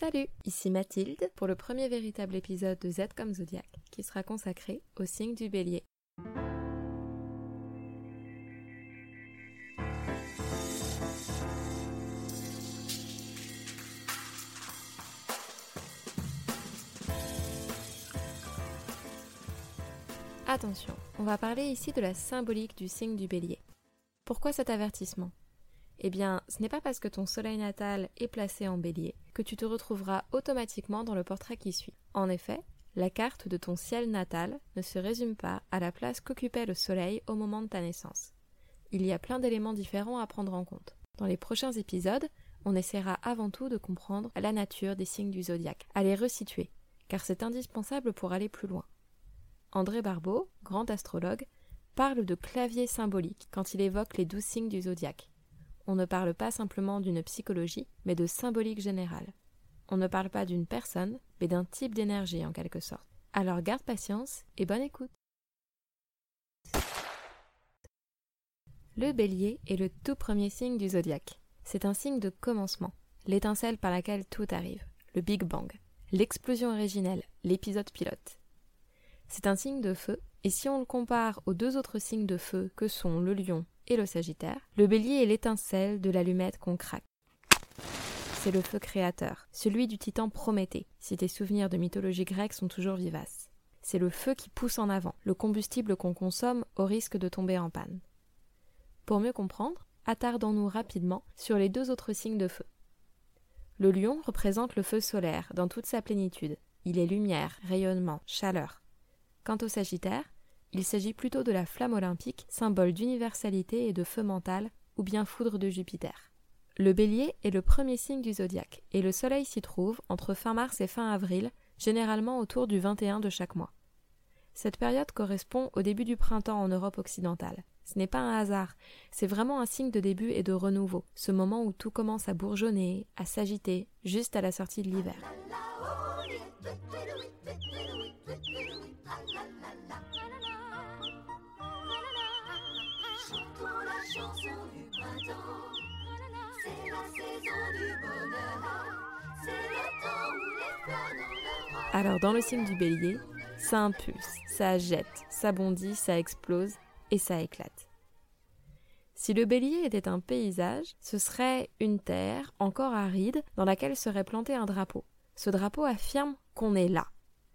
Salut, ici Mathilde pour le premier véritable épisode de Z comme Zodiac qui sera consacré au signe du bélier. Attention, on va parler ici de la symbolique du signe du bélier. Pourquoi cet avertissement? Eh bien, ce n'est pas parce que ton soleil natal est placé en bélier que tu te retrouveras automatiquement dans le portrait qui suit. En effet, la carte de ton ciel natal ne se résume pas à la place qu'occupait le soleil au moment de ta naissance. Il y a plein d'éléments différents à prendre en compte. Dans les prochains épisodes, on essaiera avant tout de comprendre la nature des signes du zodiaque, à les resituer, car c'est indispensable pour aller plus loin. André Barbeau, grand astrologue, parle de clavier symbolique quand il évoque les douze signes du zodiaque on ne parle pas simplement d'une psychologie, mais de symbolique générale. On ne parle pas d'une personne, mais d'un type d'énergie en quelque sorte. Alors garde patience et bonne écoute. Le bélier est le tout premier signe du zodiaque. C'est un signe de commencement, l'étincelle par laquelle tout arrive, le Big Bang, l'explosion originelle, l'épisode pilote. C'est un signe de feu, et si on le compare aux deux autres signes de feu que sont le lion et le Sagittaire, le bélier est l'étincelle de l'allumette qu'on craque. C'est le feu créateur, celui du titan Prométhée, si tes souvenirs de mythologie grecque sont toujours vivaces. C'est le feu qui pousse en avant, le combustible qu'on consomme au risque de tomber en panne. Pour mieux comprendre, attardons-nous rapidement sur les deux autres signes de feu. Le lion représente le feu solaire dans toute sa plénitude. Il est lumière, rayonnement, chaleur. Quant au Sagittaire, il s'agit plutôt de la flamme olympique, symbole d'universalité et de feu mental, ou bien foudre de Jupiter. Le bélier est le premier signe du zodiaque, et le soleil s'y trouve entre fin mars et fin avril, généralement autour du 21 de chaque mois. Cette période correspond au début du printemps en Europe occidentale. Ce n'est pas un hasard, c'est vraiment un signe de début et de renouveau, ce moment où tout commence à bourgeonner, à s'agiter, juste à la sortie de l'hiver. Alors dans le signe du bélier, ça impulse, ça jette, ça bondit, ça explose et ça éclate. Si le bélier était un paysage, ce serait une terre encore aride dans laquelle serait planté un drapeau. Ce drapeau affirme qu'on est là.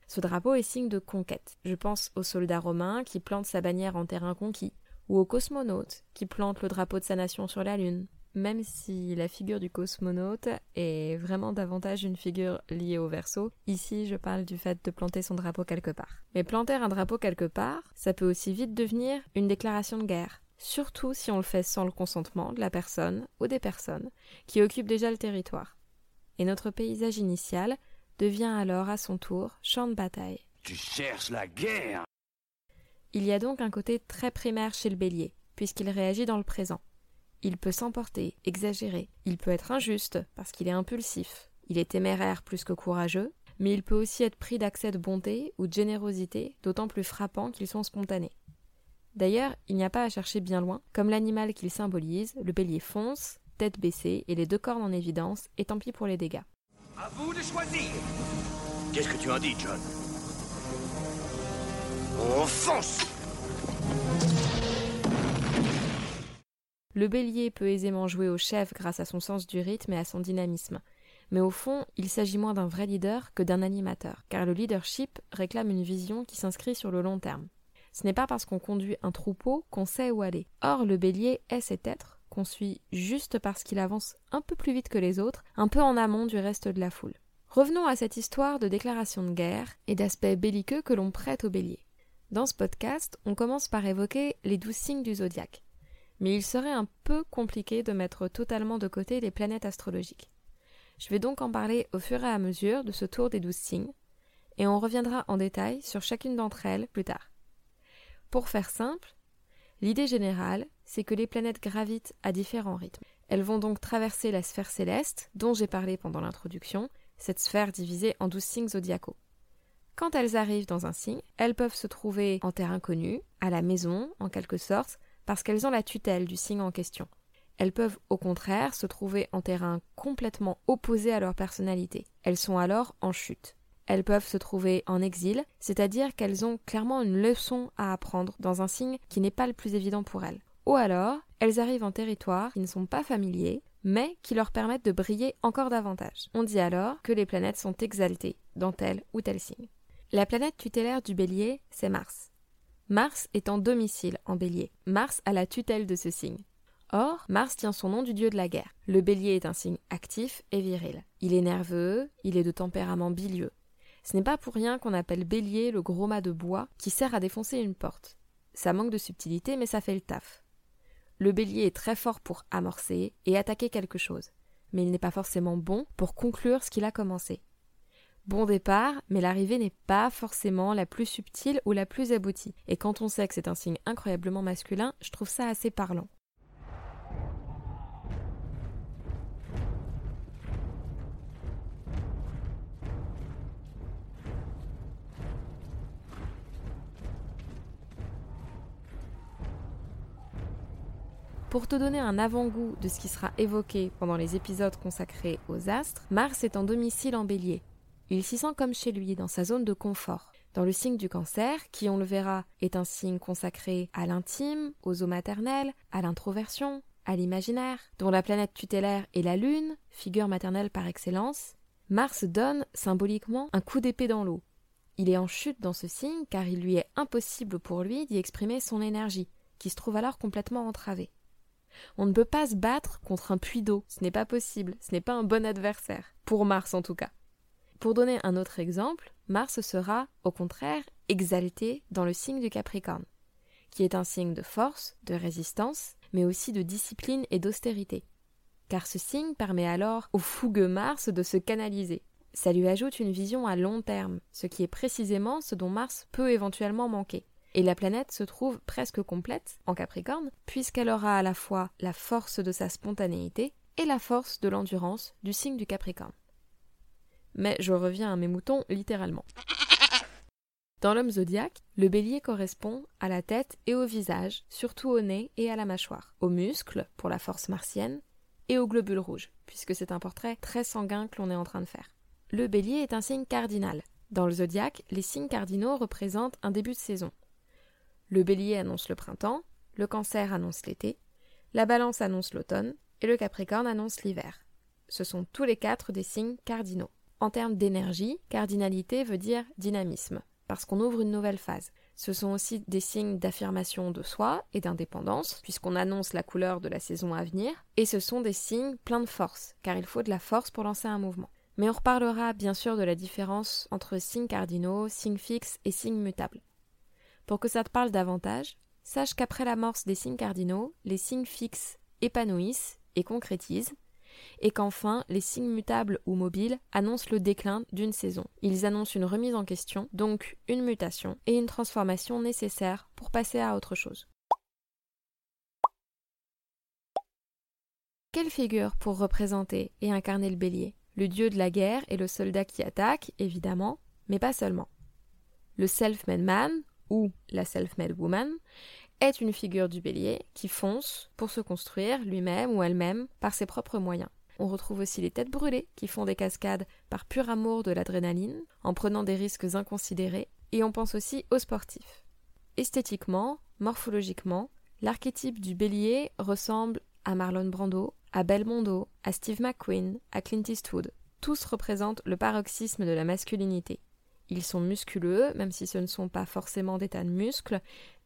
Ce drapeau est signe de conquête. Je pense au soldat romain qui plante sa bannière en terrain conquis, ou au cosmonaute qui plante le drapeau de sa nation sur la Lune, même si la figure du cosmonaute est vraiment davantage une figure liée au verso, ici je parle du fait de planter son drapeau quelque part. Mais planter un drapeau quelque part, ça peut aussi vite devenir une déclaration de guerre, surtout si on le fait sans le consentement de la personne ou des personnes qui occupent déjà le territoire. Et notre paysage initial devient alors à son tour champ de bataille. Tu cherches la guerre Il y a donc un côté très primaire chez le bélier, puisqu'il réagit dans le présent. Il peut s'emporter, exagérer, il peut être injuste parce qu'il est impulsif, il est téméraire plus que courageux, mais il peut aussi être pris d'accès de bonté ou de générosité, d'autant plus frappant qu'ils sont spontanés. D'ailleurs, il n'y a pas à chercher bien loin, comme l'animal qu'il symbolise, le bélier fonce, tête baissée et les deux cornes en évidence, et tant pis pour les dégâts. À vous de choisir. Qu'est-ce que tu en dis, John? On fonce Le bélier peut aisément jouer au chef grâce à son sens du rythme et à son dynamisme. Mais au fond, il s'agit moins d'un vrai leader que d'un animateur, car le leadership réclame une vision qui s'inscrit sur le long terme. Ce n'est pas parce qu'on conduit un troupeau qu'on sait où aller. Or, le bélier est cet être qu'on suit juste parce qu'il avance un peu plus vite que les autres, un peu en amont du reste de la foule. Revenons à cette histoire de déclaration de guerre et d'aspect belliqueux que l'on prête au bélier. Dans ce podcast, on commence par évoquer les douze signes du zodiaque mais il serait un peu compliqué de mettre totalement de côté les planètes astrologiques. Je vais donc en parler au fur et à mesure de ce tour des douze signes, et on reviendra en détail sur chacune d'entre elles plus tard. Pour faire simple, l'idée générale, c'est que les planètes gravitent à différents rythmes. Elles vont donc traverser la sphère céleste, dont j'ai parlé pendant l'introduction, cette sphère divisée en douze signes zodiacaux. Quand elles arrivent dans un signe, elles peuvent se trouver en terre inconnue, à la maison, en quelque sorte, parce qu'elles ont la tutelle du signe en question. elles peuvent au contraire se trouver en terrain complètement opposé à leur personnalité. Elles sont alors en chute. Elles peuvent se trouver en exil, c'est-à-dire qu'elles ont clairement une leçon à apprendre dans un signe qui n'est pas le plus évident pour elles. Ou alors, elles arrivent en territoire qui ne sont pas familiers, mais qui leur permettent de briller encore davantage. On dit alors que les planètes sont exaltées dans tel ou tel signe. La planète tutélaire du bélier, c'est Mars. Mars est en domicile en bélier. Mars a la tutelle de ce signe. Or, Mars tient son nom du dieu de la guerre. Le bélier est un signe actif et viril. Il est nerveux, il est de tempérament bilieux. Ce n'est pas pour rien qu'on appelle bélier le gros mât de bois qui sert à défoncer une porte. Ça manque de subtilité, mais ça fait le taf. Le bélier est très fort pour amorcer et attaquer quelque chose, mais il n'est pas forcément bon pour conclure ce qu'il a commencé. Bon départ, mais l'arrivée n'est pas forcément la plus subtile ou la plus aboutie. Et quand on sait que c'est un signe incroyablement masculin, je trouve ça assez parlant. Pour te donner un avant-goût de ce qui sera évoqué pendant les épisodes consacrés aux astres, Mars est en domicile en bélier. Il s'y sent comme chez lui, dans sa zone de confort. Dans le signe du cancer, qui on le verra est un signe consacré à l'intime, aux eaux maternelles, à l'introversion, à l'imaginaire, dont la planète tutélaire est la Lune, figure maternelle par excellence, Mars donne symboliquement un coup d'épée dans l'eau. Il est en chute dans ce signe car il lui est impossible pour lui d'y exprimer son énergie, qui se trouve alors complètement entravée. On ne peut pas se battre contre un puits d'eau, ce n'est pas possible, ce n'est pas un bon adversaire, pour Mars en tout cas. Pour donner un autre exemple, Mars sera, au contraire, exalté dans le signe du Capricorne, qui est un signe de force, de résistance, mais aussi de discipline et d'austérité. Car ce signe permet alors au fougueux Mars de se canaliser. Ça lui ajoute une vision à long terme, ce qui est précisément ce dont Mars peut éventuellement manquer et la planète se trouve presque complète en Capricorne, puisqu'elle aura à la fois la force de sa spontanéité et la force de l'endurance du signe du Capricorne. Mais je reviens à mes moutons littéralement. Dans l'homme zodiaque, le bélier correspond à la tête et au visage, surtout au nez et à la mâchoire, aux muscles pour la force martienne et aux globules rouges, puisque c'est un portrait très sanguin que l'on est en train de faire. Le bélier est un signe cardinal. Dans le zodiaque, les signes cardinaux représentent un début de saison, le bélier annonce le printemps, le cancer annonce l'été, la balance annonce l'automne et le capricorne annonce l'hiver. Ce sont tous les quatre des signes cardinaux. En termes d'énergie, cardinalité veut dire dynamisme, parce qu'on ouvre une nouvelle phase. Ce sont aussi des signes d'affirmation de soi et d'indépendance, puisqu'on annonce la couleur de la saison à venir, et ce sont des signes pleins de force, car il faut de la force pour lancer un mouvement. Mais on reparlera bien sûr de la différence entre signes cardinaux, signes fixes et signes mutables. Pour que ça te parle davantage, sache qu'après l'amorce des signes cardinaux, les signes fixes épanouissent et concrétisent, et qu'enfin les signes mutables ou mobiles annoncent le déclin d'une saison. Ils annoncent une remise en question, donc une mutation et une transformation nécessaire pour passer à autre chose. Quelle figure pour représenter et incarner le bélier? Le dieu de la guerre et le soldat qui attaque, évidemment, mais pas seulement. Le self-made man, ou la self-made woman, est une figure du bélier qui fonce pour se construire lui-même ou elle-même par ses propres moyens. On retrouve aussi les têtes brûlées qui font des cascades par pur amour de l'adrénaline, en prenant des risques inconsidérés, et on pense aussi aux sportifs. Esthétiquement, morphologiquement, l'archétype du bélier ressemble à Marlon Brando, à Belmondo, à Steve McQueen, à Clint Eastwood. Tous représentent le paroxysme de la masculinité. Ils sont musculeux, même si ce ne sont pas forcément des tas de muscles.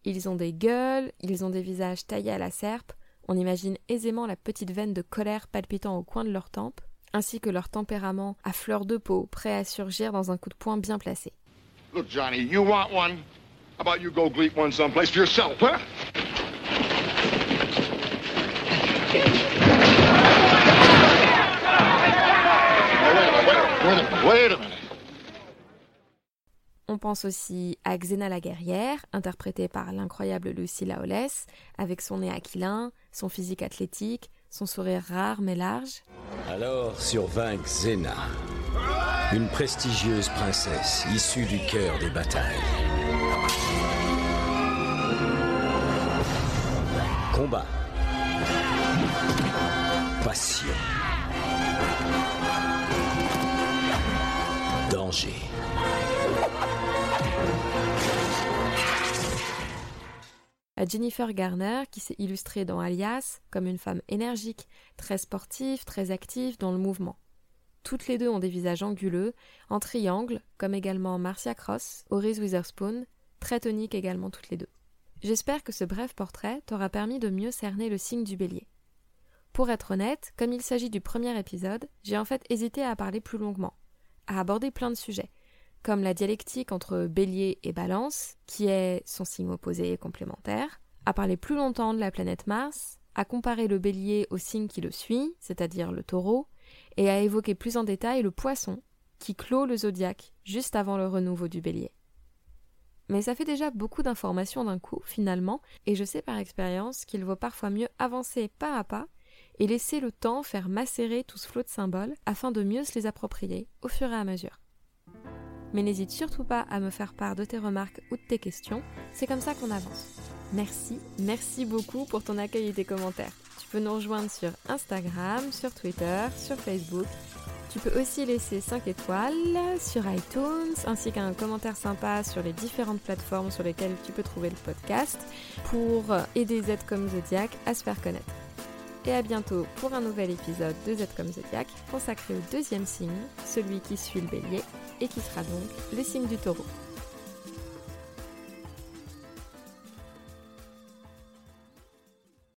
Ils ont des gueules, ils ont des visages taillés à la serpe. On imagine aisément la petite veine de colère palpitant au coin de leur tempe, ainsi que leur tempérament à fleur de peau, prêt à surgir dans un coup de poing bien placé. Look, Johnny, you want one? How about you go greet one someplace for yourself, huh? wait a minute. On pense aussi à Xena la guerrière, interprétée par l'incroyable Lucy Lawless, avec son nez aquilin, son physique athlétique, son sourire rare mais large. Alors survint Xena, une prestigieuse princesse issue du cœur des batailles. Combat. Passion. Danger. Jennifer Garner, qui s'est illustrée dans Alias comme une femme énergique, très sportive, très active dans le mouvement. Toutes les deux ont des visages anguleux, en triangle, comme également Marcia Cross, Horace Witherspoon, très toniques également toutes les deux. J'espère que ce bref portrait t'aura permis de mieux cerner le signe du bélier. Pour être honnête, comme il s'agit du premier épisode, j'ai en fait hésité à parler plus longuement, à aborder plein de sujets, comme la dialectique entre bélier et balance, qui est son signe opposé et complémentaire, à parler plus longtemps de la planète Mars, à comparer le bélier au signe qui le suit, c'est-à-dire le taureau, et à évoquer plus en détail le poisson, qui clôt le zodiaque juste avant le renouveau du bélier. Mais ça fait déjà beaucoup d'informations d'un coup, finalement, et je sais par expérience qu'il vaut parfois mieux avancer pas à pas et laisser le temps faire macérer tout ce flot de symboles afin de mieux se les approprier au fur et à mesure. Mais n'hésite surtout pas à me faire part de tes remarques ou de tes questions, c'est comme ça qu'on avance. Merci, merci beaucoup pour ton accueil et tes commentaires. Tu peux nous rejoindre sur Instagram, sur Twitter, sur Facebook tu peux aussi laisser 5 étoiles sur iTunes ainsi qu'un commentaire sympa sur les différentes plateformes sur lesquelles tu peux trouver le podcast pour aider Z comme Zodiac à se faire connaître. Et à bientôt pour un nouvel épisode de Z comme Zodiac consacré au deuxième signe, celui qui suit le bélier et qui sera donc le signe du taureau.